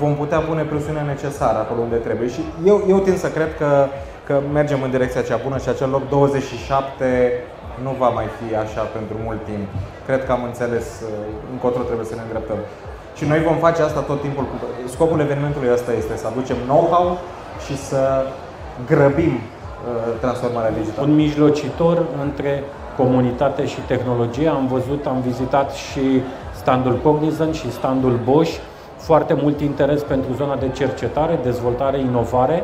vom putea pune presiunea necesară acolo unde trebuie. Și eu, eu tind să cred că, că mergem în direcția cea bună și acel loc 27 nu va mai fi așa pentru mult timp. Cred că am înțeles uh, încotro trebuie să ne îndreptăm. Și noi vom face asta tot timpul. Scopul evenimentului ăsta este să aducem know-how și să grăbim Uh, transformarea digitală. Un mijlocitor între comunitate și tehnologie. Am văzut, am vizitat și standul Cognizant și standul Bosch. Foarte mult interes pentru zona de cercetare, dezvoltare, inovare.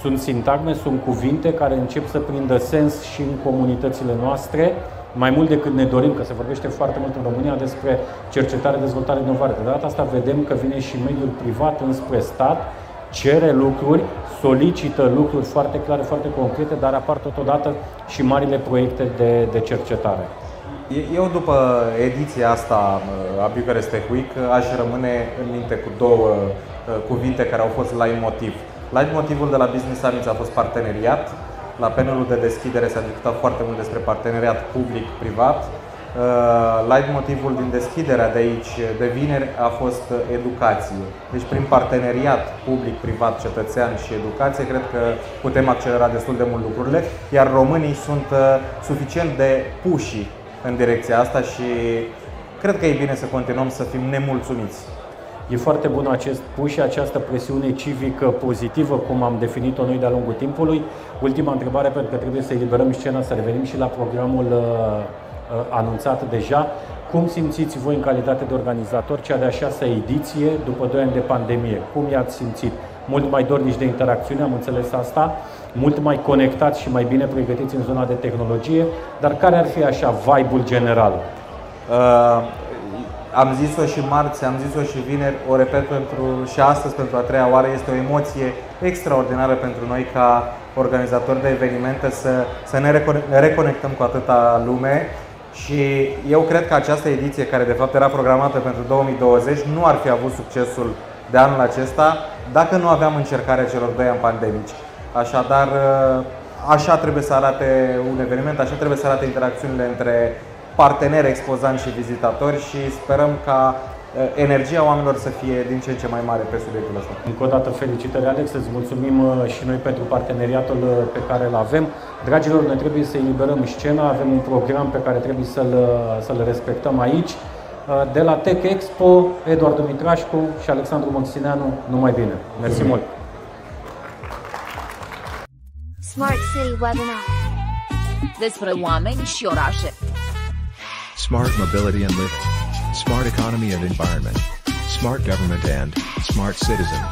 Sunt sintagme, sunt cuvinte care încep să prindă sens și în comunitățile noastre, mai mult decât ne dorim, că se vorbește foarte mult în România despre cercetare, dezvoltare, inovare. De data asta vedem că vine și mediul privat înspre stat, cere lucruri, solicită lucruri foarte clare, foarte concrete, dar apar totodată și marile proiecte de, de cercetare. Eu după ediția asta uh, a Bucharest Tech Week aș rămâne în minte cu două uh, cuvinte care au fost la motiv. La motivul de la Business Summit a fost parteneriat. La panelul de deschidere s-a discutat foarte mult despre parteneriat public-privat Uh, light motivul din deschiderea de aici, de vineri, a fost educație. Deci prin parteneriat public-privat, cetățean și educație, cred că putem accelera destul de mult lucrurile, iar românii sunt uh, suficient de puși în direcția asta și cred că e bine să continuăm să fim nemulțumiți. E foarte bun acest push și această presiune civică pozitivă, cum am definit-o noi de-a lungul timpului. Ultima întrebare, pentru că trebuie să eliberăm scena, să revenim și la programul uh, uh, anunțat deja. Cum simțiți voi în calitate de organizator cea de-a șasea ediție după 2 ani de pandemie? Cum i-ați simțit? Mult mai dornici de interacțiune, am înțeles asta, mult mai conectați și mai bine pregătiți în zona de tehnologie, dar care ar fi așa vibe-ul general? Uh, am zis-o și marți, am zis-o și vineri, o repet pentru, și astăzi pentru a treia oară, este o emoție extraordinară pentru noi ca organizatori de evenimente să, să ne reconectăm cu atâta lume și eu cred că această ediție, care de fapt era programată pentru 2020, nu ar fi avut succesul de anul acesta dacă nu aveam încercarea celor doi ani pandemici. Așadar, așa trebuie să arate un eveniment, așa trebuie să arate interacțiunile între parteneri expozanți și vizitatori și sperăm ca eh, energia oamenilor să fie din ce în ce mai mare pe subiectul ăsta. Încă o dată felicitări Alex, îți mulțumim eh, și noi pentru parteneriatul eh, pe care îl avem. Dragilor, ne trebuie să eliberăm scena, avem un program pe care trebuie să-l, să-l respectăm aici. De la Tech Expo, Eduard Dumitrașcu și Alexandru Moxineanu, numai bine. Mersi mult! Smart City Webinar Despre oameni și orașe Smart mobility and living. Smart economy and environment. Smart government and smart citizen.